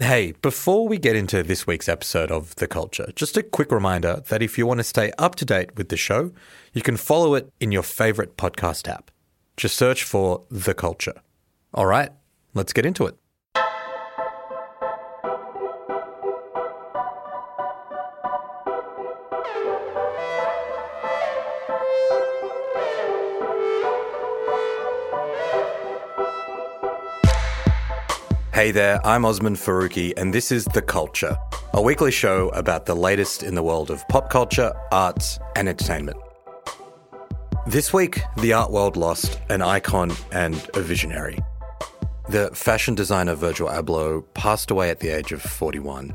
Hey, before we get into this week's episode of The Culture, just a quick reminder that if you want to stay up to date with the show, you can follow it in your favorite podcast app. Just search for The Culture. All right, let's get into it. Hey there, I'm Osman Faruqi, and this is The Culture, a weekly show about the latest in the world of pop culture, arts, and entertainment. This week, the art world lost an icon and a visionary. The fashion designer Virgil Abloh passed away at the age of 41,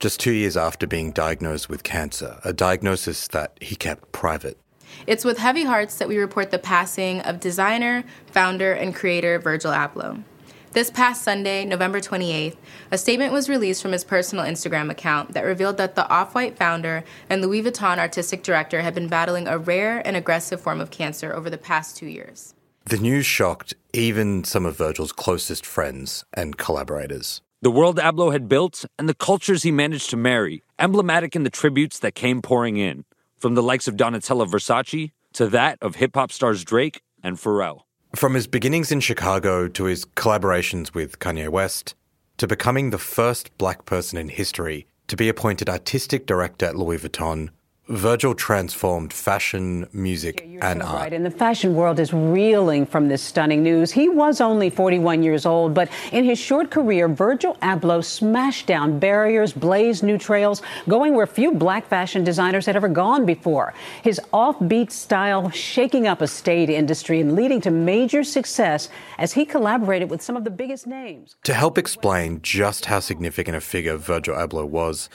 just two years after being diagnosed with cancer, a diagnosis that he kept private. It's with heavy hearts that we report the passing of designer, founder, and creator Virgil Abloh. This past Sunday, November 28th, a statement was released from his personal Instagram account that revealed that the Off White founder and Louis Vuitton artistic director had been battling a rare and aggressive form of cancer over the past two years. The news shocked even some of Virgil's closest friends and collaborators. The world Abloh had built and the cultures he managed to marry, emblematic in the tributes that came pouring in, from the likes of Donatella Versace to that of hip hop stars Drake and Pharrell. From his beginnings in Chicago to his collaborations with Kanye West, to becoming the first black person in history to be appointed artistic director at Louis Vuitton, Virgil transformed fashion, music, You're and so art. right. And the fashion world is reeling from this stunning news. He was only 41 years old, but in his short career, Virgil Abloh smashed down barriers, blazed new trails, going where few black fashion designers had ever gone before. His offbeat style shaking up a state industry and leading to major success as he collaborated with some of the biggest names. To help explain just how significant a figure Virgil Abloh was,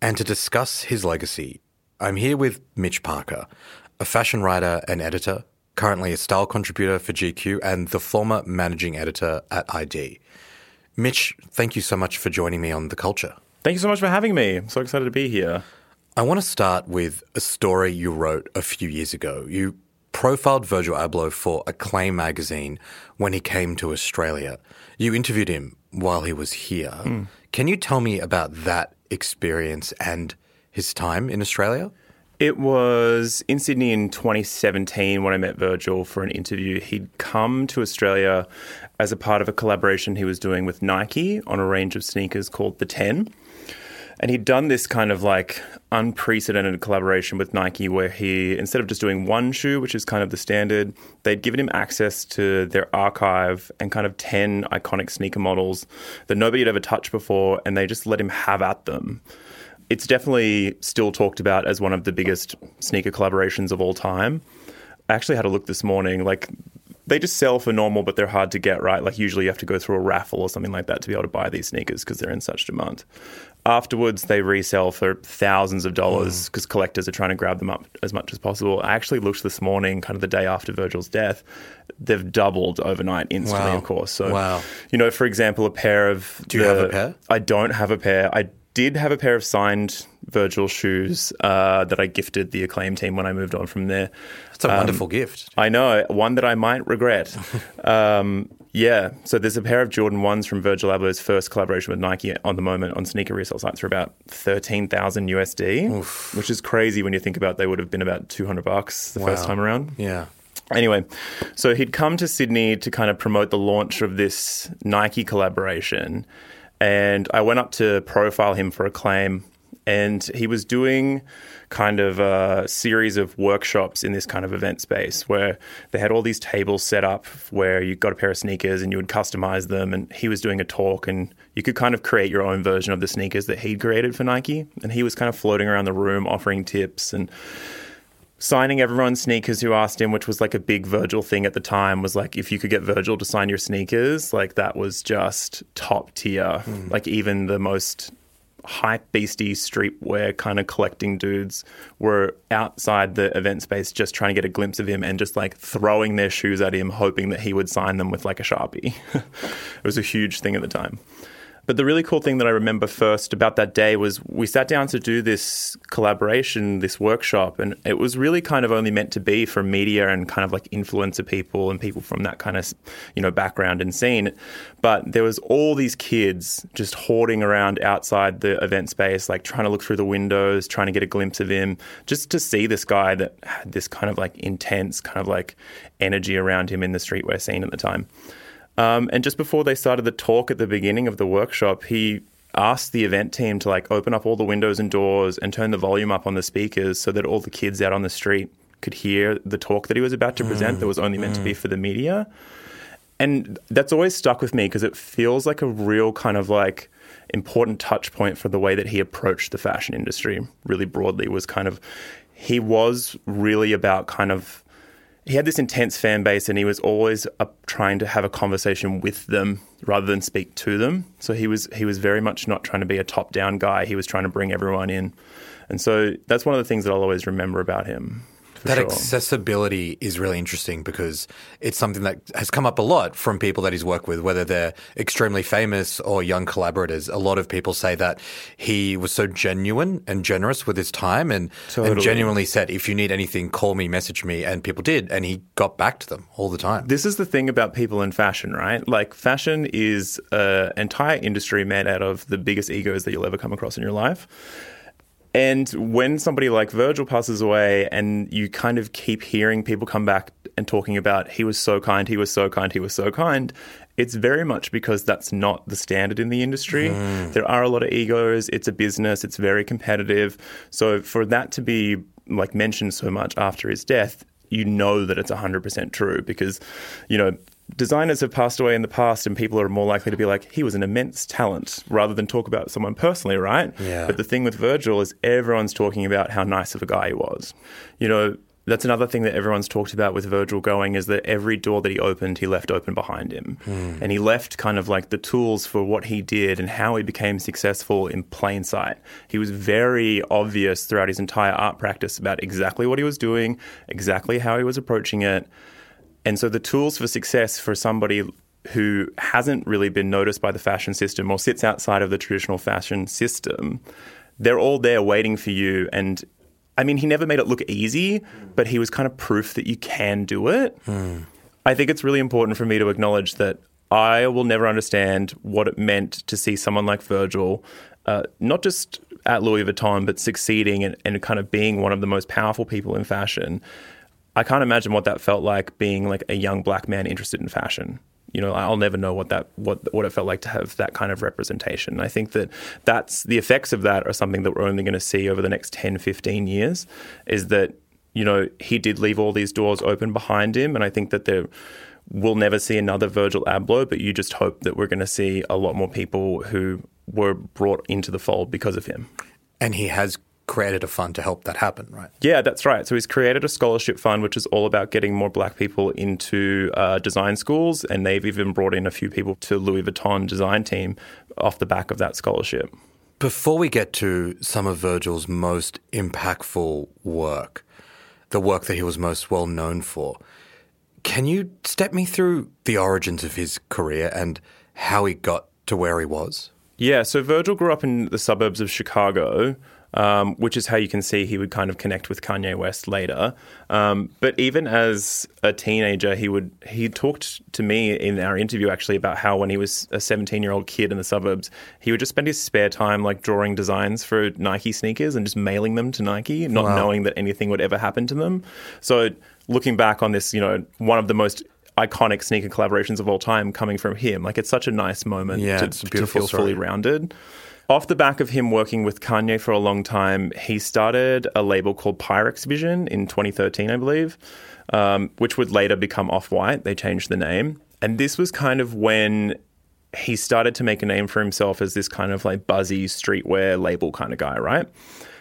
and to discuss his legacy, I'm here with Mitch Parker, a fashion writer and editor, currently a style contributor for GQ and the former managing editor at ID. Mitch, thank you so much for joining me on The Culture. Thank you so much for having me. I'm so excited to be here. I want to start with a story you wrote a few years ago. You profiled Virgil Abloh for Acclaim magazine when he came to Australia. You interviewed him while he was here. Hmm. Can you tell me about that experience and his time in Australia? It was in Sydney in 2017 when I met Virgil for an interview. He'd come to Australia as a part of a collaboration he was doing with Nike on a range of sneakers called the 10. And he'd done this kind of like unprecedented collaboration with Nike where he, instead of just doing one shoe, which is kind of the standard, they'd given him access to their archive and kind of 10 iconic sneaker models that nobody had ever touched before. And they just let him have at them. It's definitely still talked about as one of the biggest sneaker collaborations of all time. I actually had a look this morning. Like, they just sell for normal, but they're hard to get, right? Like, usually you have to go through a raffle or something like that to be able to buy these sneakers because they're in such demand. Afterwards, they resell for thousands of dollars mm. because collectors are trying to grab them up as much as possible. I actually looked this morning, kind of the day after Virgil's death. They've doubled overnight instantly, Wow. of course. So, Wow. you know, for example, a pair of. Do you have a pair? I don't have a pair. I did have a pair of signed Virgil shoes uh, that I gifted the Acclaim team when I moved on from there. It's a wonderful gift. I know one that I might regret. um, yeah, so there's a pair of Jordan ones from Virgil Abloh's first collaboration with Nike on the moment on sneaker resale sites for about thirteen thousand USD, which is crazy when you think about they would have been about two hundred bucks the first time around. Yeah. Anyway, so he'd come to Sydney to kind of promote the launch of this Nike collaboration. And I went up to profile him for Acclaim. And he was doing kind of a series of workshops in this kind of event space where they had all these tables set up where you got a pair of sneakers and you would customize them. And he was doing a talk, and you could kind of create your own version of the sneakers that he'd created for Nike. And he was kind of floating around the room offering tips and signing everyone's sneakers who asked him, which was like a big Virgil thing at the time, was like if you could get Virgil to sign your sneakers, like that was just top tier. Hmm. Like even the most hype beastie streetwear kind of collecting dudes were outside the event space just trying to get a glimpse of him and just like throwing their shoes at him hoping that he would sign them with like a sharpie. It was a huge thing at the time But the really cool thing that I remember first about that day was we sat down to do this collaboration, this workshop, and it was really kind of only meant to be for media and kind of like influencer people and people from that kind of, you know, background and scene. But there was all these kids just hoarding around outside the event space, like trying to look through the windows, trying to get a glimpse of him, just to see this guy that had this kind of like intense kind of like energy around him in the streetwear scene at the time. Um, and just before they started the talk at the beginning of the workshop, he asked the event team to like open up all the windows and doors and turn the volume up on the speakers so that all the kids out on the street could hear the talk that he was about to present that was only meant to be for the media. And that's always stuck with me because it feels like a real kind of like important touch point for the way that he approached the fashion industry really broadly was kind of he was really about kind of he had this intense fan base and he was always trying to have a conversation with them rather than speak to them. So he was he was very much not trying to be a top down guy. He was trying to bring everyone in. And so that's one of the things that I'll always remember about him that sure. accessibility is really interesting because it's something that has come up a lot from people that he's worked with, whether they're extremely famous or young collaborators. A lot of people say that he was so genuine and generous with his time and, totally. and genuinely said, if you need anything, call me, message me. And people did. And he got back to them all the time. This is the thing about people in fashion, right? Like, fashion is an entire industry made out of the biggest egos that you'll ever come across in your life. And when somebody like Virgil passes away, and you kind of keep hearing people come back and talking about he was so kind, he was so kind, he was so kind, it's very much because that's not the standard in the industry. Mm. There are a lot of egos. It's a business. It's very competitive. So for that to be like mentioned so much after his death, you know that it's 100% true because, you know, designers have passed away in the past and people are more likely to be like he was an immense talent rather than talk about someone personally right yeah. but the thing with virgil is everyone's talking about how nice of a guy he was you know that's another thing that everyone's talked about with Virgil going is that every door that he opened, he left open behind him. Mm. And he left kind of like the tools for what he did and how he became successful in plain sight. He was very obvious throughout his entire art practice about exactly what he was doing, exactly how he was approaching it. And so the tools for success for somebody who hasn't really been noticed by the fashion system or sits outside of the traditional fashion system, they're all there waiting for you. And I mean, he never made it look easy, but he was kind of proof that you can do it. Mm. I think it's really important for me to acknowledge that I will never understand what it meant to see someone like Virgil, uh, not just at Louis Vuitton, but succeeding and, and kind of being one of the most powerful people in fashion. I can't imagine what that felt like being like a young black man interested in fashion. You know, I'll never know what that what what it felt like to have that kind of representation. I think that that's the effects of that are something that we're only going to see over the next 10, 15 years is that you know, he did leave all these doors open behind him and I think that there we'll never see another Virgil Abloh, but you just hope that we're going to see a lot more people who were brought into the fold because of him. And he has created a fund to help that happen, right? Yeah, that's right. So he's created a scholarship fund, which is all about getting more black people into uh, design schools, and they've even brought in a few people to Louis Vuitton design team off the back of that scholarship. Before we get to some of Virgil's most impactful work, the work that he was most well known for, can you step me through the origins of his career and how he got to where he was? Yeah, so Virgil grew up in the suburbs of Chicago um, which is how you can see he would kind of connect with Kanye West later. Um, but even as a teenager, he would he talked to me in our interview actually about how when he was a 17 year old kid in the suburbs, he would just spend his spare time like drawing designs for Nike sneakers and just mailing them to Nike, not wow. knowing that anything would ever happen to them. So looking back on this, you know, one of the most iconic sneaker collaborations of all time coming from him. Like it's such a nice moment yeah, to, to feel story. fully rounded. Off the back of him working with Kanye for a long time, he started a label called Pyrex Vision in 2013, I believe, um, which would later become Off White. They changed the name. And this was kind of when he started to make a name for himself as this kind of like buzzy streetwear label kind of guy, right?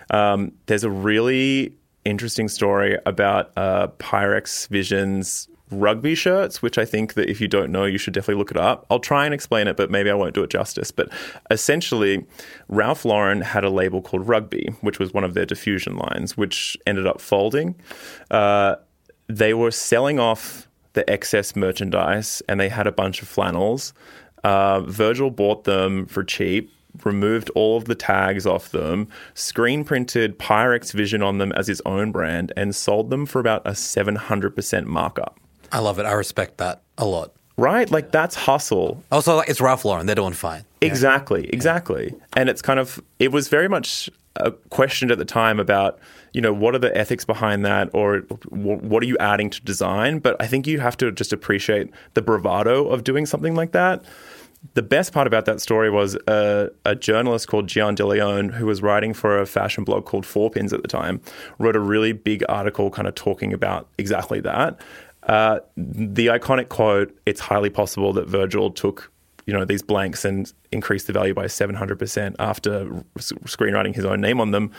Um, there's a really interesting story about uh, Pyrex Vision's rugby shirts, which I think that if you don't know, you should definitely look it up. I'll try and explain it, but maybe I won't do it justice. But essentially, Ralph Lauren had a label called Rugby, which was one of their diffusion lines, which ended up folding. Uh, they were selling off the excess merchandise and they had a bunch of flannels. Uh, Virgil bought them for cheap, removed all of the tags off them, screen printed Pyrex Vision on them as his own brand, and sold them for about a 700% markup. I love it. I respect that a lot. Right? Like that's hustle. Also, like, it's Ralph Lauren. They're doing fine. Exactly, exactly. And it's kind of, it was very much uh, a question at the time about, you know, what are the ethics behind that or w- what are you adding to design? But I think you have to just appreciate the bravado of doing something like that. The best part about that story was a, a journalist called Jian DeLeon, who was writing for a fashion blog called Four Pins at the time, wrote a really big article kind of talking about exactly that. Uh, the iconic quote, it's highly possible that Virgil took you know these blanks and increased the value by 700% after screenwriting his own name on them.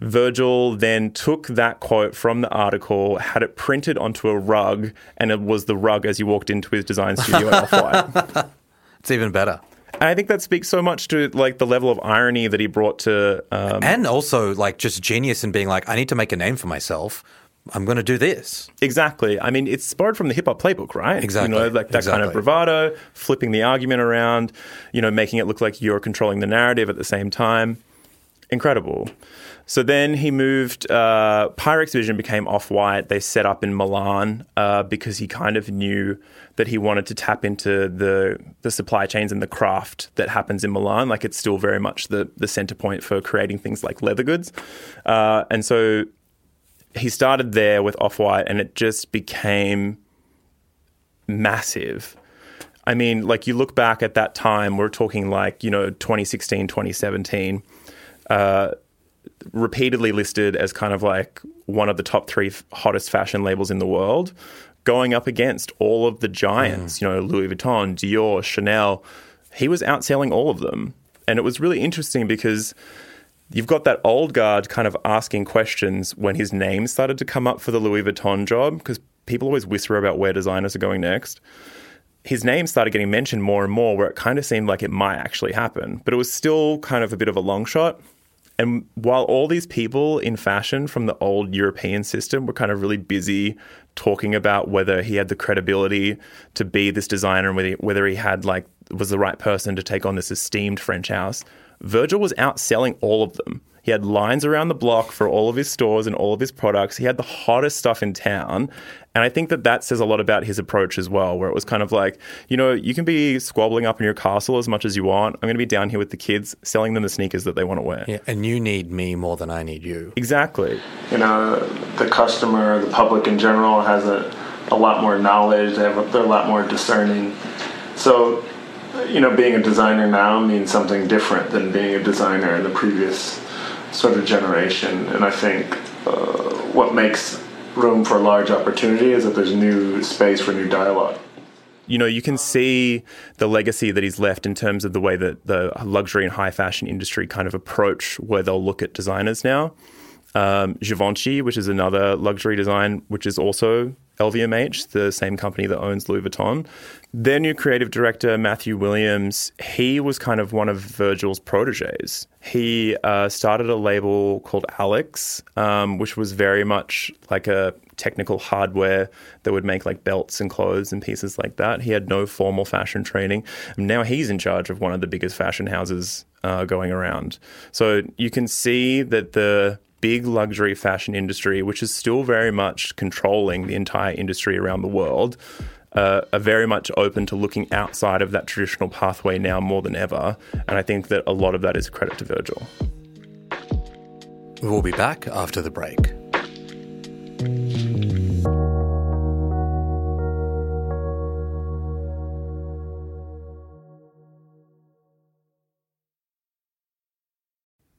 Virgil then took that quote from the article, had it printed onto a rug, and it was the rug as you walked into his design studio at Off-White. It's even better. And I think that speaks so much to like the level of irony that he brought to um, And also, like, just genius in being like, I need to make a name for myself. I'm going to do this. Exactly. I mean, it's borrowed from the hip hop playbook, right? Exactly. You know, like that kind of bravado, flipping the argument around, you know, making it look like you're controlling the narrative at the same time. Incredible. So then he moved. Uh, Pyrex Vision became off white. They set up in Milan uh, because he kind of knew that he wanted to tap into the the supply chains and the craft that happens in Milan. Like it's still very much the the center point for creating things like leather goods. Uh, and so he started there with Off White, and it just became massive. I mean, like you look back at that time, we're talking like, you know, 2016, 2017, uh, repeatedly listed as kind of like one of the top three f- hottest fashion labels in the world, going up against all of the giants, you know, Louis Vuitton, Dior, Chanel. He was outselling all of them. And it was really interesting because you've got that old guard kind of asking questions when his name started to come up for the Louis Vuitton job because people always whisper about where designers are going next. His name started getting mentioned more and more where it kind of seemed like it might actually happen, but it was still kind of a bit of a long shot. And while all these people in fashion from the old European system were kind of really busy talking about whether he had the credibility to be this designer and whether he, had like was the right person to take on this esteemed French house, Virgil was outselling all of them. He had lines around the block for all of his stores and all of his products. He had the hottest stuff in town. And I think that that says a lot about his approach as well, where it was kind of like, you know, you can be squabbling up in your castle as much as you want. I'm going to be down here with the kids, selling them the sneakers that they want to wear. Yeah, and you need me more than I need you. Exactly. you know, the customer, the public in general has a, a lot more knowledge. They have a, they're a lot more discerning. So, you know, being a designer now means something different than being a designer in the previous sort of generation. And I think uh, what makes room for large opportunity is that there's new space for new dialogue. you know, you can see the legacy that he's left in terms of the way that the luxury and high fashion industry kind of approach where they'll look at designers now. Um, Givenchy, which is another luxury design, which is also LVMH, the same company that owns Louis Vuitton. Their new creative director, Matthew Williams, he was kind of one of Virgil's proteges. He uh, started a label called Alyx, um, which was very much like a technical hardware that would make like belts and clothes and pieces like that. He had no formal fashion training. And now he's in charge of one of the biggest fashion houses uh, going around. So you can see that the big luxury fashion industry, which is still very much controlling the entire industry around the world, uh, are very much open to looking outside of that traditional pathway now more than ever. And I think that a lot of that is credit to Virgil. We'll be back after the break.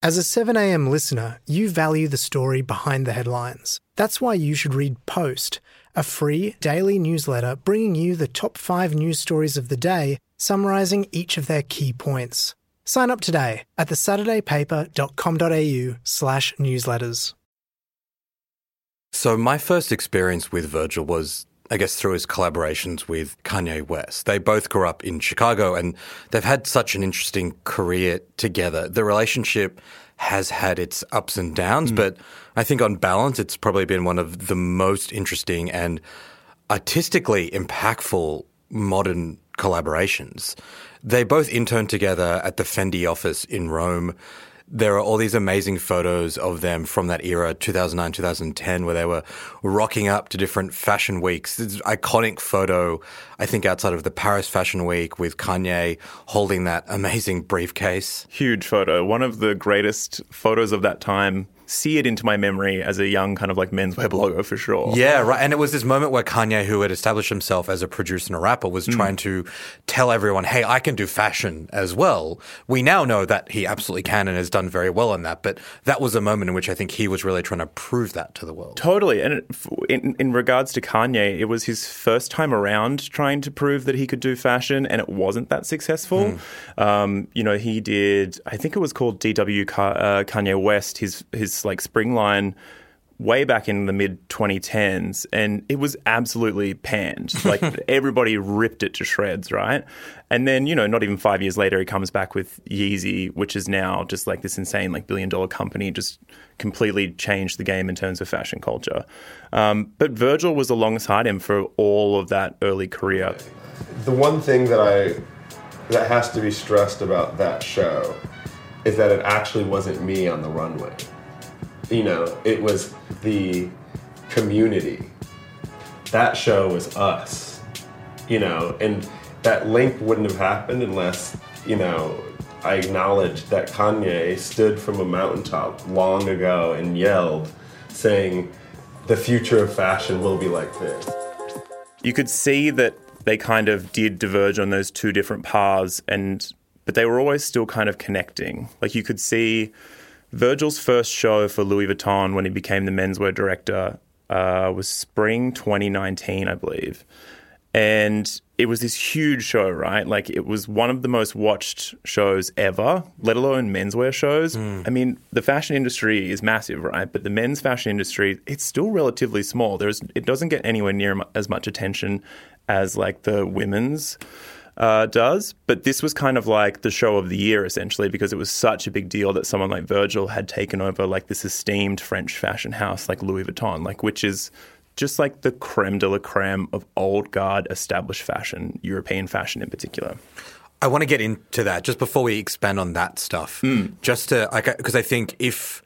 As a 7am listener, you value the story behind the headlines. That's why you should read Post, a free daily newsletter bringing you the top five news stories of the day summarising each of their key points. Sign up today at thesaturdaypaper.com.au slash newsletters. So my first experience with Virgil was I guess through his collaborations with Kanye West. They both grew up in Chicago and they've had such an interesting career together. The relationship has had its ups and downs, mm. but I think on balance, it's probably been one of the most interesting and artistically impactful modern collaborations. They both interned together at the Fendi office in Rome there are all these amazing photos of them from that era, 2009, 2010, where they were rocking up to different fashion weeks. This iconic photo, I think, outside of the Paris Fashion Week with Kanye holding that amazing briefcase. Huge photo. One of the greatest photos of that time see it into my memory as a young kind of like menswear blogger for sure. Yeah, right. And it was this moment where Kanye, who had established himself as a producer and a rapper, was mm. trying to tell everyone, hey, I can do fashion as well. We now know that he absolutely can and has done very well in that. But that was a moment in which I think he was really trying to prove that to the world. Totally. And in, in regards to Kanye, it was his first time around trying to prove that he could do fashion, and it wasn't that successful. Mm. Um, you know, he did, I think it was called DW uh, Kanye West, his, his like spring line way back in the mid 2010s and it was absolutely panned. Like everybody ripped it to shreds right? And then you know not even 5 years later he comes back with Yeezy which is now just like this insane like billion dollar company just completely changed the game in terms of fashion culture. Um, but Virgil was alongside him for all of that early career. The one thing that I that has to be stressed about that show is that it actually wasn't me on the runway you know, it was the community. That show was us, you know, and that link wouldn't have happened unless, you know, I acknowledged that Kanye stood from a mountaintop long ago and yelled, saying, the future of fashion will be like this. You could see that they kind of did diverge on those two different paths and but they were always still kind of connecting. Like you could see Virgil's first show for Louis Vuitton when he became the menswear director uh, was spring 2019, I believe. And it was this huge show, right? Like it was one of the most watched shows ever, let alone menswear shows. Mm. I mean, the fashion industry is massive, right? But the men's fashion industry, it's still relatively small. There's it doesn't get anywhere near as much attention as like the women's uh, does. But this was kind of like the show of the year, essentially, because it was such a big deal that someone like Virgil had taken over like this esteemed French fashion house like Louis Vuitton, like which is just like the creme de la creme of old guard established fashion, European fashion in particular. I want to get into that just before we expand on that stuff. Mm. Just to, because I think if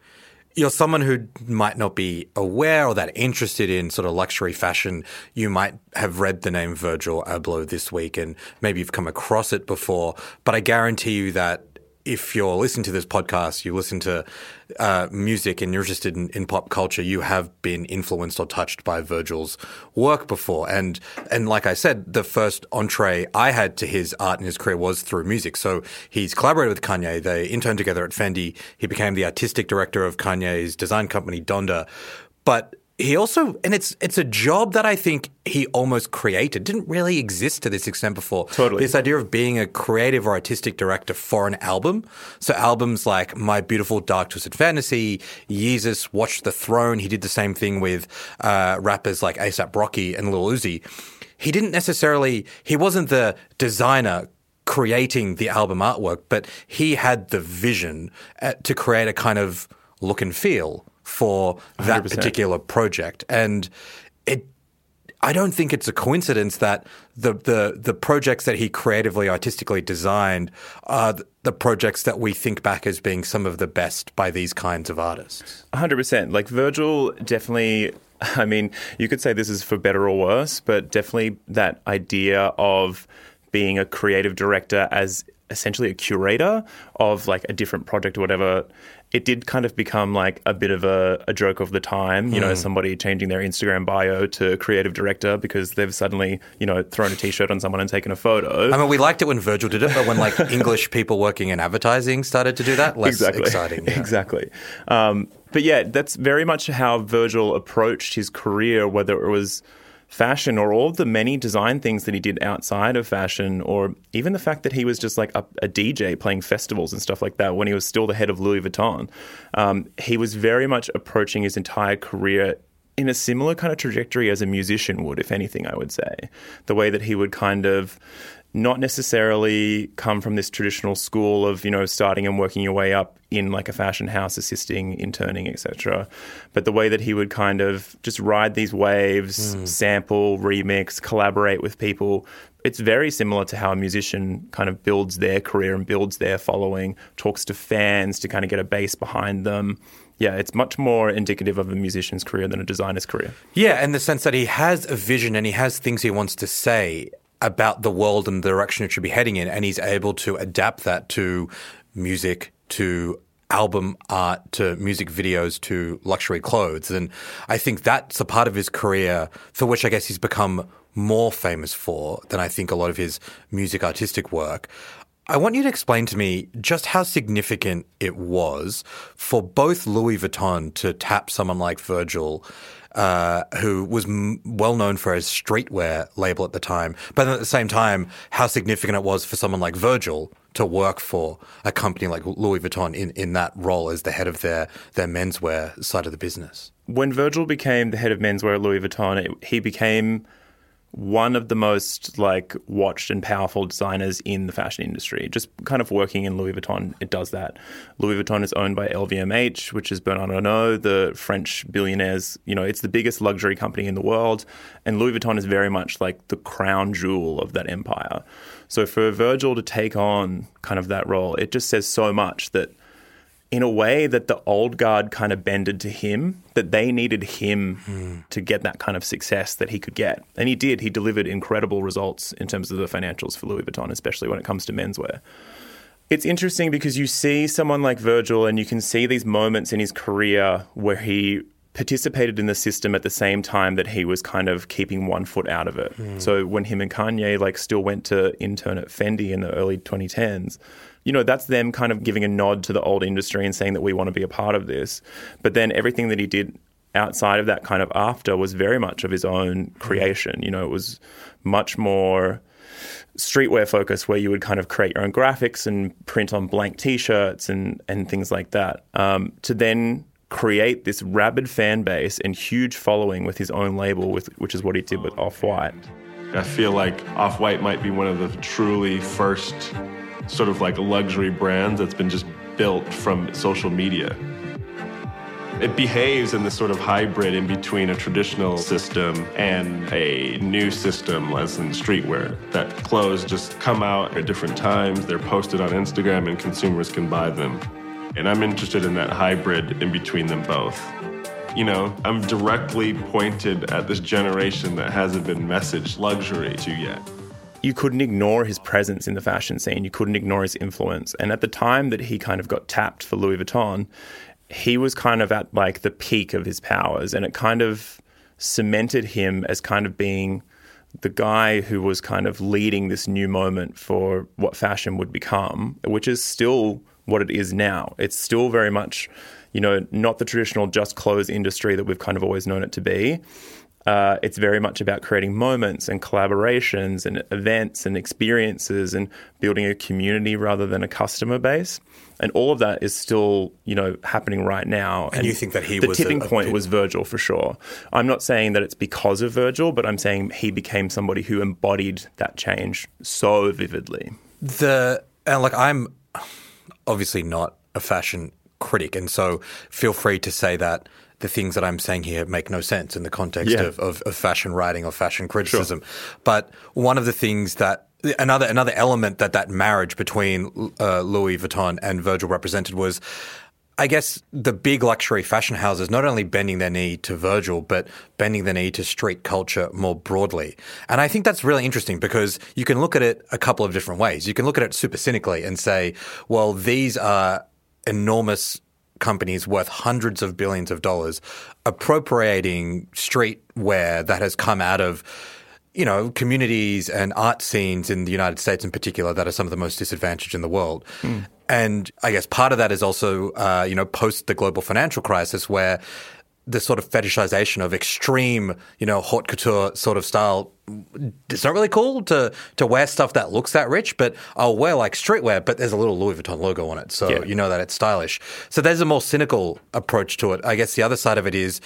you're someone who might not be aware or that interested in sort of luxury fashion, you might have read the name Virgil Abloh this week and maybe you've come across it before. But I guarantee you that if you're listening to this podcast, you listen to uh, music and you're interested in, in, pop culture, you have been influenced or touched by Virgil's work before. And and like I said, the first entree I had to his art and his career was through music. So he's collaborated with Kanye. They interned together at Fendi. He became the artistic director of Kanye's design company Donda. But he also and it's it's a job that I think he almost created. Didn't really exist to this extent before. Totally. This idea of being a creative or artistic director for an album. So albums like My Beautiful Dark Twisted Fantasy, Yeezus, Watch the Throne. He did the same thing with uh, rappers like ASAP Rocky and Lil Uzi. He didn't necessarily. He wasn't the designer creating the album artwork, but he had the vision uh, to create a kind of look and feel for that 100%. particular project. And it I don't think it's a coincidence that the, the, the projects that he creatively, artistically designed are the projects that we think back as being some of the best by these kinds of artists. 100%. Like Virgil definitely, I mean, you could say this is for better or worse, but definitely that idea of being a creative director as essentially a curator of like a different project or whatever it did kind of become like a bit of a, a joke of the time, you know, hmm. somebody changing their Instagram bio to creative director because they've suddenly, you know, thrown a t-shirt on someone and taken a photo. I mean, we liked it when Virgil did it, but when like English people working in advertising started to do that, less exactly. exciting. Yeah. Exactly. Um, but yeah, that's very much how Virgil approached his career, whether it was fashion or all the many design things that he did outside of fashion, or even the fact that he was just like a, a DJ playing festivals and stuff like that when he was still the head of Louis Vuitton. Um, he was very much approaching his entire career in a similar kind of trajectory as a musician would, if anything, I would say. The way that he would kind of not necessarily come from this traditional school of you know starting and working your way up in like a fashion house assisting interning etc but the way that he would kind of just ride these waves mm. sample remix collaborate with people it's very similar to how a musician kind of builds their career and builds their following talks to fans to kind of get a base behind them yeah, it's much more indicative of a musician's career than a designer's career. Yeah, in the sense that he has a vision and he has things he wants to say about the world and the direction it should be heading in, and he's able to adapt that to music, to album art, to music videos, to luxury clothes. And I think that's a part of his career for which I guess he's become more famous for than I think a lot of his music artistic work. I want you to explain to me just how significant it was for both Louis Vuitton to tap someone like Virgil uh, who was m- well known for his streetwear label at the time, but at the same time, how significant it was for someone like Virgil to work for a company like Louis Vuitton in, in that role as the head of their, their menswear side of the business. When Virgil became the head of menswear at Louis Vuitton, it, he became one of the most like watched and powerful designers in the fashion industry. Just kind of working in Louis Vuitton, it does that. Louis Vuitton is owned by LVMH, which is Bernard Arnault, the French billionaires. You know, it's the biggest luxury company in the world, and Louis Vuitton is very much like the crown jewel of that empire. So for Virgil to take on kind of that role, it just says so much that in a way that the old guard kind of bended to him, that they needed him mm. to get that kind of success that he could get. And he did. He delivered incredible results in terms of the financials for Louis Vuitton, especially when it comes to menswear. It's interesting because you see someone like Virgil and you can see these moments in his career where he participated in the system at the same time that he was kind of keeping one foot out of it. Mm. So when him and Kanye like still went to intern at Fendi in the early 2010s, you know, that's them kind of giving a nod to the old industry and saying that we want to be a part of this. But then everything that he did outside of that kind of after was very much of his own creation. You know, it was much more streetwear focused where you would kind of create your own graphics and print on blank t-shirts and, and things like that. Um, to then create this rabid fan base and huge following with his own label, with, which is what he did with Off-White. I feel like Off-White might be one of the truly first sort of like a luxury brand that's been just built from social media. It behaves in this sort of hybrid in between a traditional system and a new system, as in streetwear. That clothes just come out at different times, they're posted on Instagram, and consumers can buy them. And I'm interested in that hybrid in between them both. You know, I'm directly pointed at this generation that hasn't been messaged luxury to yet you couldn't ignore his presence in the fashion scene. You couldn't ignore his influence. And at the time that he kind of got tapped for Louis Vuitton, he was kind of at like the peak of his powers. And it kind of cemented him as kind of being the guy who was kind of leading this new moment for what fashion would become, which is still what it is now. It's still very much, you know, not the traditional just clothes industry that we've kind of always known it to be. Uh, it's very much about creating moments and collaborations and events and experiences and building a community rather than a customer base. And all of that is still, you know, happening right now. And, and you think that he the was tipping a, a point was Virgil for sure. I'm not saying that it's because of Virgil, but I'm saying he became somebody who embodied that change so vividly. The and like I'm obviously not a fashion critic, and so feel free to say that the things that I'm saying here make no sense in the context yeah. of, of, of, fashion writing or fashion criticism. Sure. But one of the things that another another element that that marriage between uh, Louis Vuitton and Virgil represented was. I guess the big luxury fashion houses not only bending their knee to Virgil, but bending their knee to street culture more broadly. And I think that's really interesting because you can look at it a couple of different ways. You can look at it super cynically and say, well, these are enormous companies worth hundreds of billions of dollars appropriating streetwear that has come out of you know, communities and art scenes in the United States in particular that are some of the most disadvantaged in the world. Mm. And I guess part of that is also, uh, you know, post the global financial crisis where the sort of fetishization of extreme, you know, haute couture sort of style it's not really cool to to wear stuff that looks that rich, but I'll wear like streetwear, but there's a little Louis Vuitton logo on it, so Yeah. you know that it's stylish. So there's a more cynical approach to it. I guess the other side of it is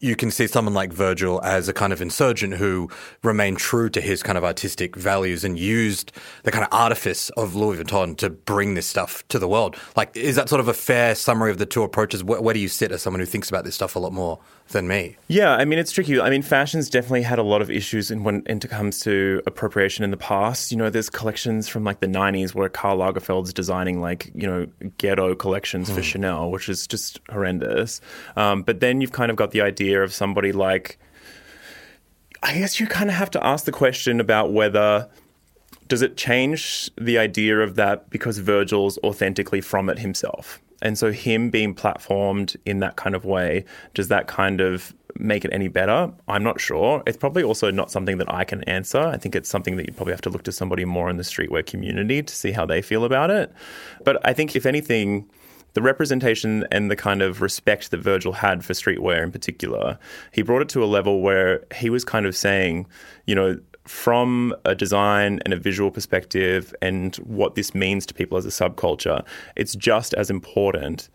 you can see someone like Virgil as a kind of insurgent who remained true to his kind of artistic values and used the kind of artifice of Louis Vuitton to bring this stuff to the world. Like, is that sort of a fair summary of the two approaches? Where, where do you sit as someone who thinks about this stuff a lot more than me? Yeah, I mean it's tricky. I mean, fashion's definitely had a lot of issues in when it comes to appropriation in the past. You know, there's collections from like the '90s where Karl Lagerfeld's designing like you know ghetto collections for Chanel, which is just horrendous. Um, but then you've kind of got the idea of somebody like, I guess you kind of have to ask the question about whether does it change the idea of that because Virgil's authentically from it himself? And so, him being platformed in that kind of way, does that kind of make it any better? I'm not sure. It's probably also not something that I can answer. I think it's something that you probably have to look to somebody more in the streetwear community to see how they feel about it. But I think, if anything, the representation and the kind of respect that Virgil had for streetwear in particular, he brought it to a level where he was kind of saying, you know, from a design and a visual perspective and what this means to people as a subculture, it's just as important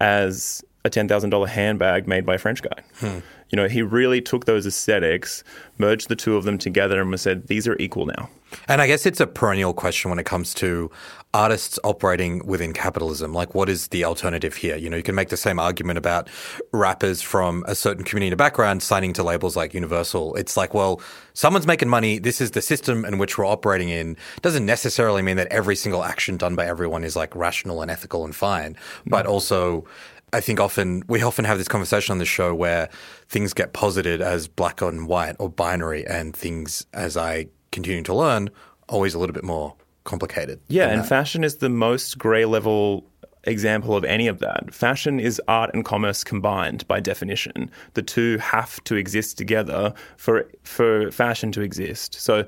as a $10,000 handbag made by a French guy. Hmm. You know, he really took those aesthetics, merged the two of them together, and said, these are equal now. And I guess it's a perennial question when it comes to artists operating within capitalism. Like, what is the alternative here? You know, you can make the same argument about rappers from a certain community background signing to labels like Universal. It's like, well, someone's making money. This is the system in which we're operating in. Doesn't necessarily mean that every single action done by everyone is like rational and ethical and fine. But also, I think often we often have this conversation on the show where things get posited as black and white or binary, and things, as I continue to learn, always a little bit more complicated. Yeah, and that. fashion is the most grey level example of any of that. Fashion is art and commerce combined by definition. The two have to exist together for for fashion to exist. So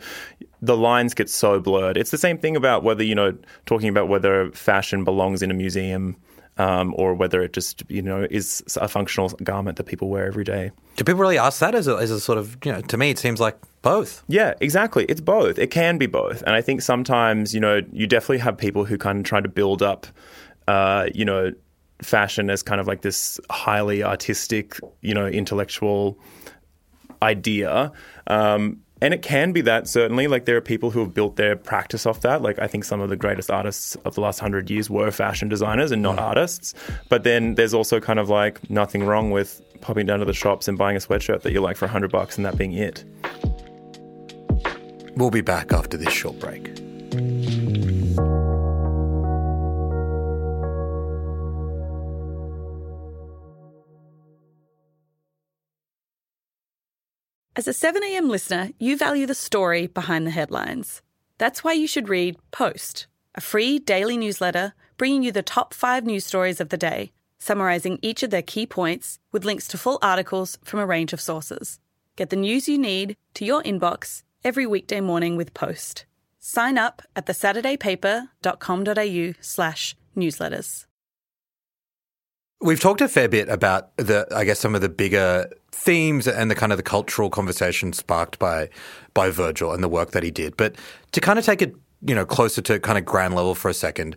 the lines get so blurred. It's the same thing about whether, you know, talking about whether fashion belongs in a museum um, or whether it just, you know, is a functional garment that people wear every day. Do people really ask that as a, as a sort of, you know, to me, it seems like both. Yeah, exactly. It's both. It can be both. And I think sometimes, you know, you definitely have people who kind of try to build up, uh, you know, fashion as kind of like this highly artistic, you know, intellectual idea. Um, and it can be that certainly. Like there are people who have built their practice off that. Like I think some of the greatest artists of the last hundred years were fashion designers and not mm. artists. But then there's also kind of like nothing wrong with popping down to the shops and buying a sweatshirt that you like for hundred bucks and that being it. We'll be back after this short break. As a 7am listener, you value the story behind the headlines. That's why you should read Post, a free daily newsletter bringing you the top five news stories of the day, summarising each of their key points with links to full articles from a range of sources. Get the news you need to your inbox every weekday morning with Post. Sign up at thesaturdaypaper.com.au slash newsletters. We've talked a fair bit about the, I guess, some of the bigger themes and the kind of the cultural conversation sparked by by Virgil and the work that he did. But to kind of take it, you know, closer to kind of grand level for a second,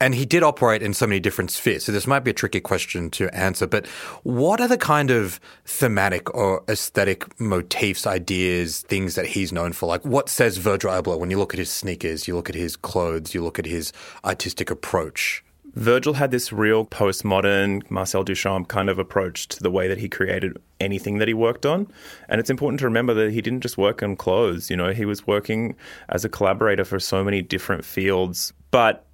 and he did operate in so many different spheres. So this might be a tricky question to answer, but what are the kind of thematic or aesthetic motifs, ideas, things that he's known for? Like what says Virgil Abloh when you look at his sneakers, you look at his clothes, you look at his artistic approach? Virgil had this real postmodern Marcel Duchamp kind of approach to the way that he created anything that he worked on. And it's important to remember that he didn't just work on clothes, you know, he was working as a collaborator for so many different fields. But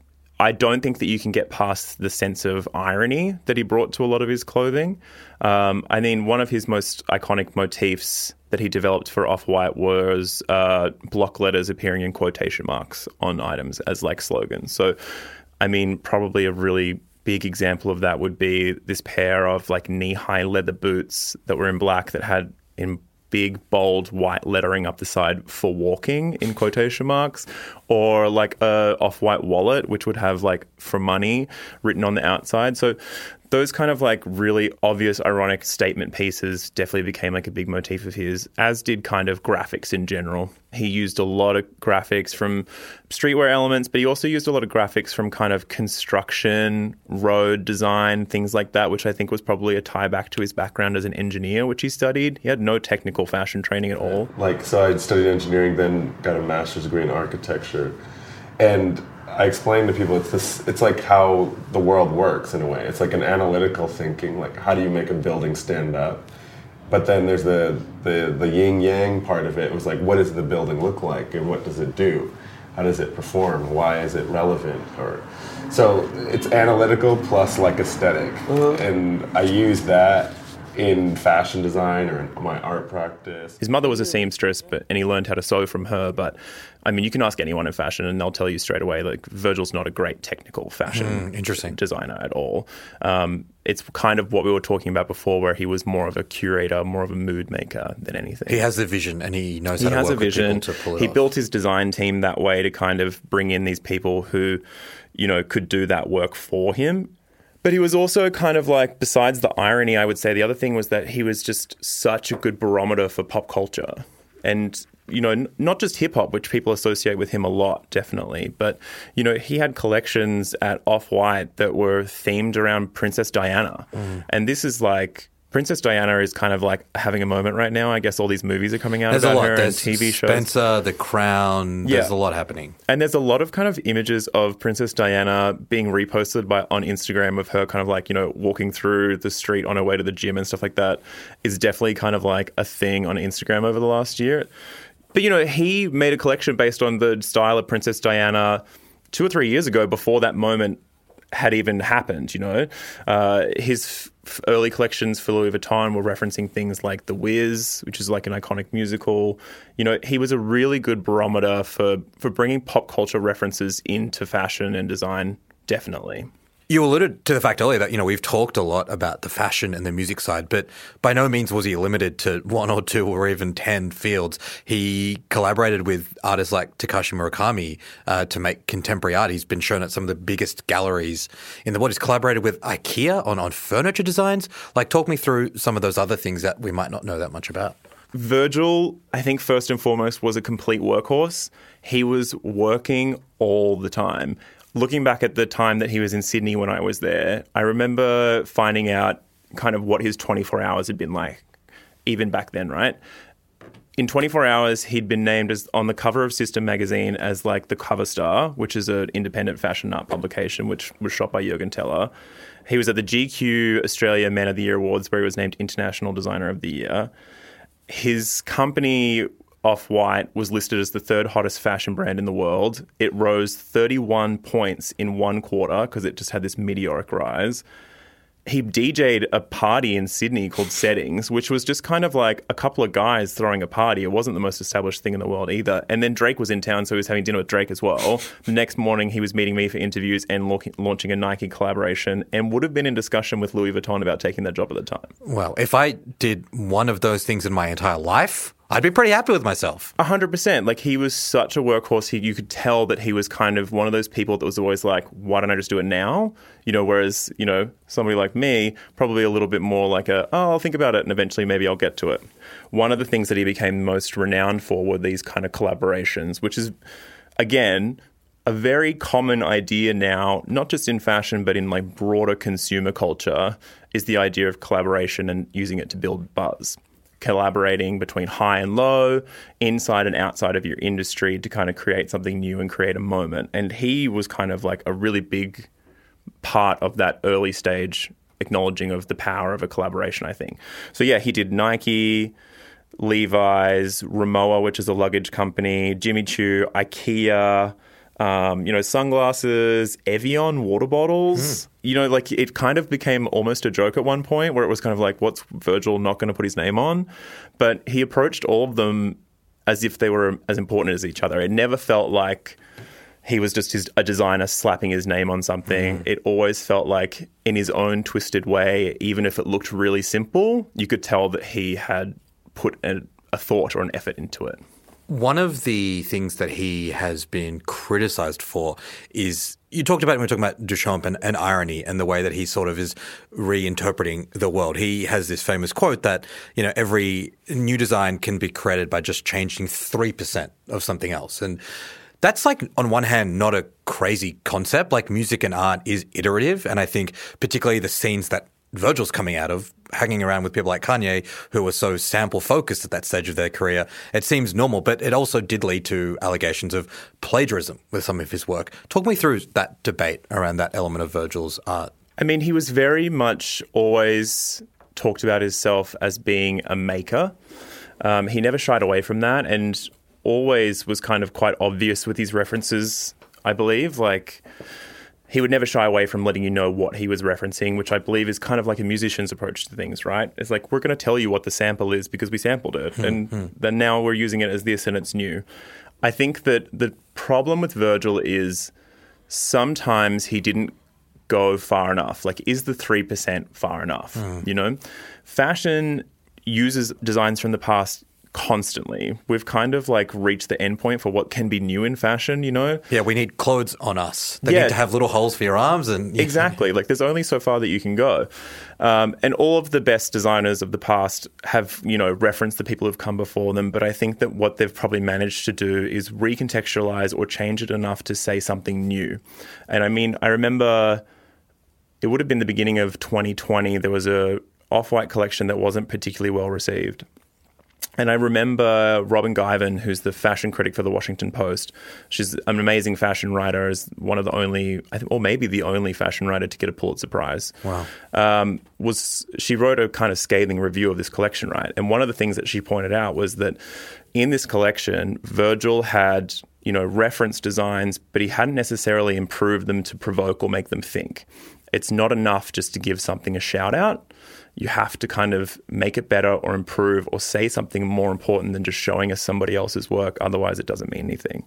I don't think that you can get past the sense of irony that he brought to a lot of his clothing. Um, I mean, one of his most iconic motifs that he developed for Off White was uh, block letters appearing in quotation marks on items as like slogans. So, I mean, probably a really big example of that would be this pair of like knee high leather boots that were in black that had in big, bold white lettering up the side for walking in quotation marks, or like a off white wallet, which would have like for money written on the outside. So those kind of like really obvious ironic statement pieces definitely became like a big motif of his as did kind of graphics in general. He used a lot of graphics from streetwear elements but he also used a lot of graphics from kind of construction road design things like that which i think was probably a tie back to his background as an engineer which he studied. He had no technical fashion training at all. Like so i studied engineering then got a master's degree in architecture. And I explain to people it's this it's like how the world works in a way. It's like an analytical thinking, like how do you make a building stand up? But then there's the the, the yin yang part of it. It was like what does the building look like and what does it do? How does it perform? Why is it relevant? Or so it's analytical plus like esthetic uh-huh. And I use that in fashion design or in my art practice. His mother was a seamstress, but and he learned how to sew from her. But I mean, you can ask anyone in fashion, and they'll tell you straight away like Virgil's not a great technical fashion mm, interesting designer at all. Um, it's kind of what we were talking about before, where he was more of a curator, more of a mood maker than anything. He has the vision, and he knows he how to has work a vision. with people to pull it He off. built his design team that way to kind of bring in these people who, you know, could do that work for him but he was also kind of like, besides the irony, I would say the other thing was that he was just such a good barometer for pop culture. And, you know, n- not just hip hop, which people associate with him a lot, definitely, but, you know, he had collections at Off White that were themed around Princess Diana. Mm. And this is like, Princess Diana is kind of like having a moment right now. I guess all these movies are coming out There's about a lot. her There's and TV shows. Spencer, The Crown. Yeah. There's a lot happening. And there's a lot of kind of images of Princess Diana being reposted by on Instagram of her kind of like, you know, walking through the street on her way to the gym and stuff like that is definitely kind of like a thing on Instagram over the last year. But you know, he made a collection based on the style of Princess Diana two or three years ago before that moment had even happened, you know. Uh, his early collections for Louis Vuitton were referencing things like The Wiz, which is like an iconic musical. You know, he was a really good barometer for, for bringing pop culture references into fashion and design, definitely. You alluded to the fact earlier that, you know, we've talked a lot about the fashion and the music side, but by no means was he limited to one or two or even 10 fields. He collaborated with artists like Takashi Murakami uh, to make contemporary art. He's been shown at some of the biggest galleries in the world. He's collaborated with IKEA on, on furniture designs. Like, talk me through some of those other things that we might not know that much about. Virgil, I think first and foremost, was a complete workhorse. He was working all the time. Looking back at the time that he was in Sydney when I was there, I remember finding out kind of what his 24 hours had been like, even back then, right? In 24 hours, he'd been named as on the cover of System magazine as like the cover star, which is an independent fashion art publication, which was shot by Juergen Teller. He was at the GQ Australia Man of the Year Awards, where he was named International Designer of the Year. His company off White was listed as the third hottest fashion brand in the world. It rose 31 points in one quarter because it just had this meteoric rise. He DJ'd a party in Sydney called Settings, which was just kind of like a couple of guys throwing a party. It wasn't the most established thing in the world either. And then Drake was in town, so he was having dinner with Drake as well. The next morning, he was meeting me for interviews and launching a Nike collaboration and would have been in discussion with Louis Vuitton about taking that job at the time. Well, if I did one of those things in my entire life, I'd be pretty happy with myself. A hundred percent. Like he was such a workhorse. He, you could tell that he was kind of one of those people that was always like, "Why don't I just do it now?" You know. Whereas you know somebody like me, probably a little bit more like a, "Oh, I'll think about it, and eventually maybe I'll get to it." One of the things that he became most renowned for were these kind of collaborations, which is, again, a very common idea now, not just in fashion but in like broader consumer culture, is the idea of collaboration and using it to build buzz collaborating between high and low, inside and outside of your industry to kind of create something new and create a moment. And he was kind of like a really big part of that early stage acknowledging of the power of a collaboration, I think. So yeah, he did Nike, Levi's, Rimowa, which is a luggage company, Jimmy Choo, IKEA, um, you know, sunglasses, Evian water bottles. Mm. You know, like it kind of became almost a joke at one point where it was kind of like, what's Virgil not going to put his name on? But he approached all of them as if they were as important as each other. It never felt like he was just his, a designer slapping his name on something. Mm. It always felt like, in his own twisted way, even if it looked really simple, you could tell that he had put a, a thought or an effort into it. One of the things that he has been criticized for is you talked about when we were talking about Duchamp and, and, irony and the way that he sort of is reinterpreting the world. He has this famous quote that, you know, every new design can be created by just changing 3% of something else. And that's like, on one hand, not a crazy concept. Like music and art is iterative. And I think particularly the scenes that Virgil's coming out of, hanging around with people like Kanye, who were so sample focused at that stage of their career, it seems normal. But it also did lead to allegations of plagiarism with some of his work. Talk me through that debate around that element of Virgil's art. I mean, he was very much always talked about himself as being a maker. Um, he never shied away from that and always was kind of quite obvious with his references, I believe. Like, he would never shy away from letting you know what he was referencing, which I believe is kind of like a musician's approach to things, right? It's like we're going to tell you what the sample is because we sampled it, mm-hmm. and hmm. then now we're using it as this and it's new. I think that the problem with Virgil is sometimes he didn't go far enough. Like, is the 3% far enough? Mm. You know, fashion uses designs from the past constantly. We've kind of like reached the endpoint for what can be new in fashion, you know? Yeah, we need clothes on us. They yeah. need to have little holes for your arms and yeah. Exactly. Like there's only so far that you can go. Um, and all of the best designers of the past have, you know, referenced the people who've come before them, but I think that what they've probably managed to do is recontextualize or change it enough to say something new. And I mean, I remember it would have been the beginning of 2020 there was a off-white collection that wasn't particularly well received and I remember Robin Givhan, who's the fashion critic for the Washington Post. She's an amazing fashion writer, is one of the only, I think, or maybe the only fashion writer to get a Pulitzer Prize. Wow. Um, was she wrote a kind of scathing review of this collection, right? And one of the things that she pointed out was that in this collection, Virgil had you know reference designs, but he hadn't necessarily improved them to provoke or make them think. It's not enough just to give something a shout out you have to kind of make it better or improve or say something more important than just showing us somebody else's work. Otherwise, it doesn't mean anything.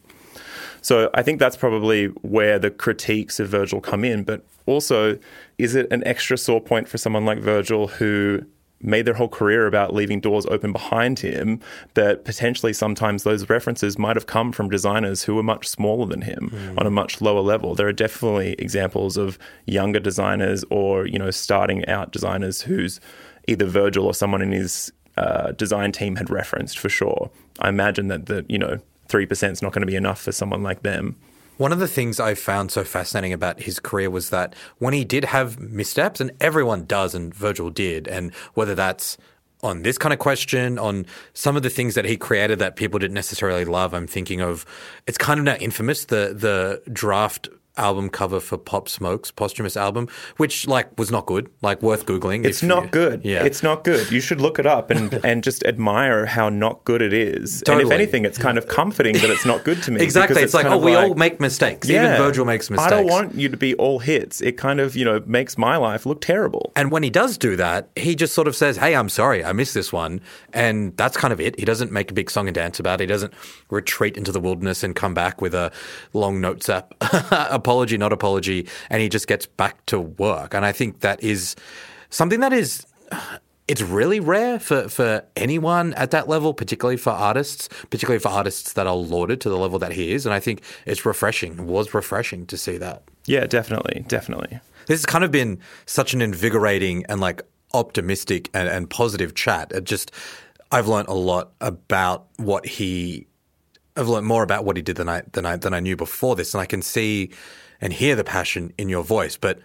So I think that's probably where the critiques of Virgil come in. But also, is it an extra sore point for someone like Virgil who made their whole career about leaving doors open behind him that potentially sometimes those references might have come from designers who were much smaller than him mm. on a much lower level. There are definitely examples of younger designers or, you know, starting out designers who's either Virgil or someone in his uh, design team had referenced for sure. I imagine that the, you know, 3% is not going to be enough for someone like them. One of the things I found so fascinating about his career was that when he did have missteps, and everyone does, and Virgil did, and whether that's on this kind of question, on some of the things that he created that people didn't necessarily love, I'm thinking of it's kind of now infamous the the draft album cover for Pop Smoke's posthumous album, which like was not good, like worth googling. It's not you, good. Yeah, it's not good. You should look it up and and just admire how not good it is. Totally. And if anything, it's kind of comforting that it's not good to me. exactly. It's, it's, like oh, we like, all make mistakes. Yeah, Even Virgil makes mistakes. I don't want you to be all hits. It kind of you know makes my life look terrible. And when he does do that, he just sort of says, "Hey, I'm sorry, I missed this one," and that's kind of it. He doesn't make a big song and dance about it. He doesn't retreat into the wilderness and come back with a long notes app apology, not apology, and he just gets back to work. And I think that is something that is it's really rare for, for anyone at that level, particularly for artists, particularly for artists that are lauded to the level that he is. And I think it's refreshing, was refreshing to see that. Yeah, definitely, definitely. This has kind of been such an invigorating and like optimistic and, and positive chat. It just, I've learned a lot about what he I've learned more about what he did than I than I than I knew before this, and I can see and hear the passion in your voice. But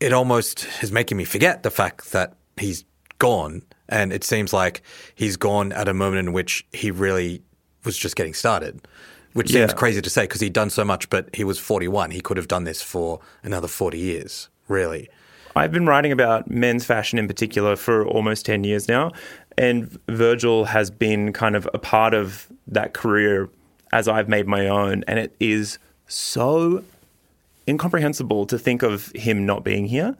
it almost is making me forget the fact that he's gone, and it seems like he's gone at a moment in which he really was just getting started. Which seems yeah. crazy to say because he'd done so much, but he was 41. He could have done this for another 40 years, really. I've been writing about men's fashion in particular for almost 10 years now. And Virgil has been kind of a part of that career as I've made my own. And it is so incomprehensible to think of him not being here.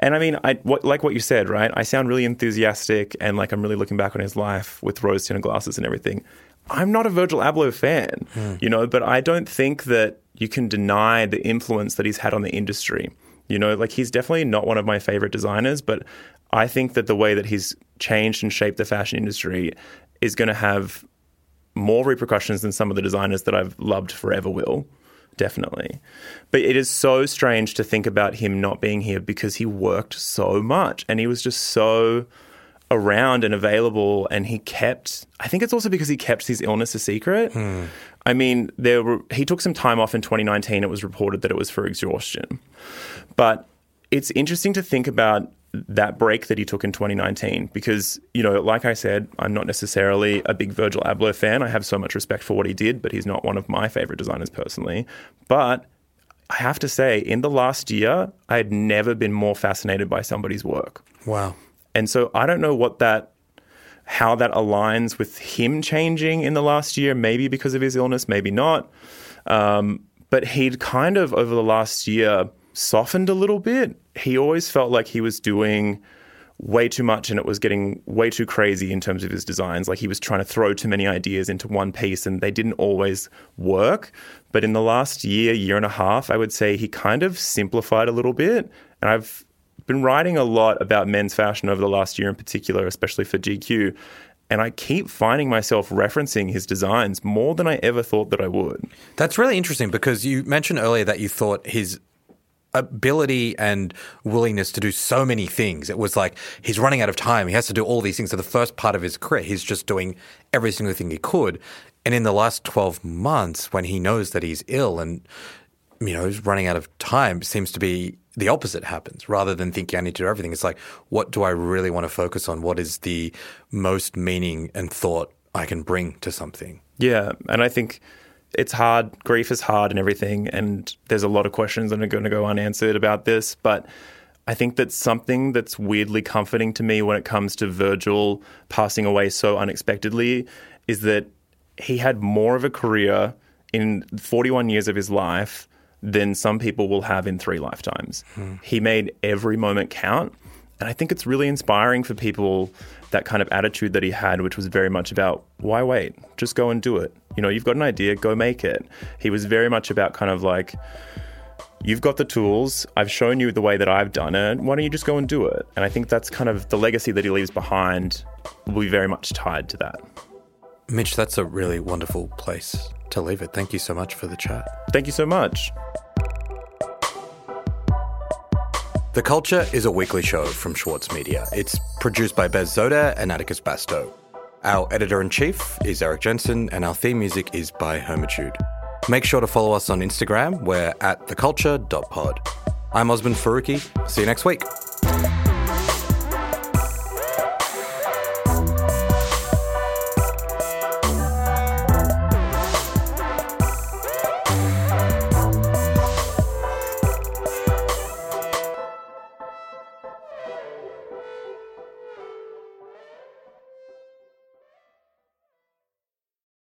And I mean, I what, like what you said, right? I sound really enthusiastic and like I'm really looking back on his life with rose tinted glasses and everything. I'm not a Virgil Abloh fan, hmm. you know, but I don't think that you can deny the influence that he's had on the industry. You know, like he's definitely not one of my favorite designers, but I think that the way that he's changed and shaped the fashion industry is going to have more repercussions than some of the designers that I've loved forever will. Definitely. But it is so strange to think about him not being here because he worked so much and he was just so around and available and he kept I think it's also because he kept his illness a secret. Hmm. I mean, there were he took some time off in 2019 it was reported that it was for exhaustion. But it's interesting to think about that break that he took in 2019 because you know like I said I'm not necessarily a big Virgil Abloh fan I have so much respect for what he did but he's not one of my favorite designers personally but I have to say in the last year I had never been more fascinated by somebody's work Wow. and so I don't know what that how that aligns with him changing in the last year, maybe because of his illness, maybe not. Um, but he'd kind of over the last year softened a little bit. He always felt like he was doing way too much and it was getting way too crazy in terms of his designs. Like he was trying to throw too many ideas into one piece and they didn't always work. But in the last year, year and a half, I would say he kind of simplified a little bit. And I've been writing a lot about men's fashion over the last year in particular, especially for GQ. And I keep finding myself referencing his designs more than I ever thought that I would. That's really interesting because you mentioned earlier that you thought his ability and willingness to do so many things. It was like he's running out of time. He has to do all these things. So the first part of his career, he's just doing every single thing he could. And in the last 12 months, when he knows that he's ill and, you know, is running out of time, seems to be the opposite happens. Rather than thinking I need to do everything, it's like, what do I really want to focus on? What is the most meaning and thought I can bring to something? Yeah. And I think it's hard. Grief is hard and everything. And there's a lot of questions that are going to go unanswered about this. But I think that something that's weirdly comforting to me when it comes to Virgil passing away so unexpectedly is that he had more of a career in 41 years of his life than some people will have in three lifetimes. Hmm. He made every moment count. And I think it's really inspiring for people that kind of attitude that he had, which was very much about why wait? Just go and do it. You know, you've got an idea, go make it. He was very much about kind of like, you've got the tools, I've shown you the way that I've done it, why don't you just go and do it? And I think that's kind of the legacy that he leaves behind will be very much tied to that. Mitch, that's a really wonderful place to leave it. Thank you so much for the chat. Thank you so much. The Culture is a weekly show from Schwartz Media. It's produced by Bez Zoda and Atticus Bastow. Our editor in chief is Erik Jensen, and our theme music is by Hermitude. Make sure to follow us on Instagram. We're at theculture.pod. I'm Osman Faruqi. See you next week.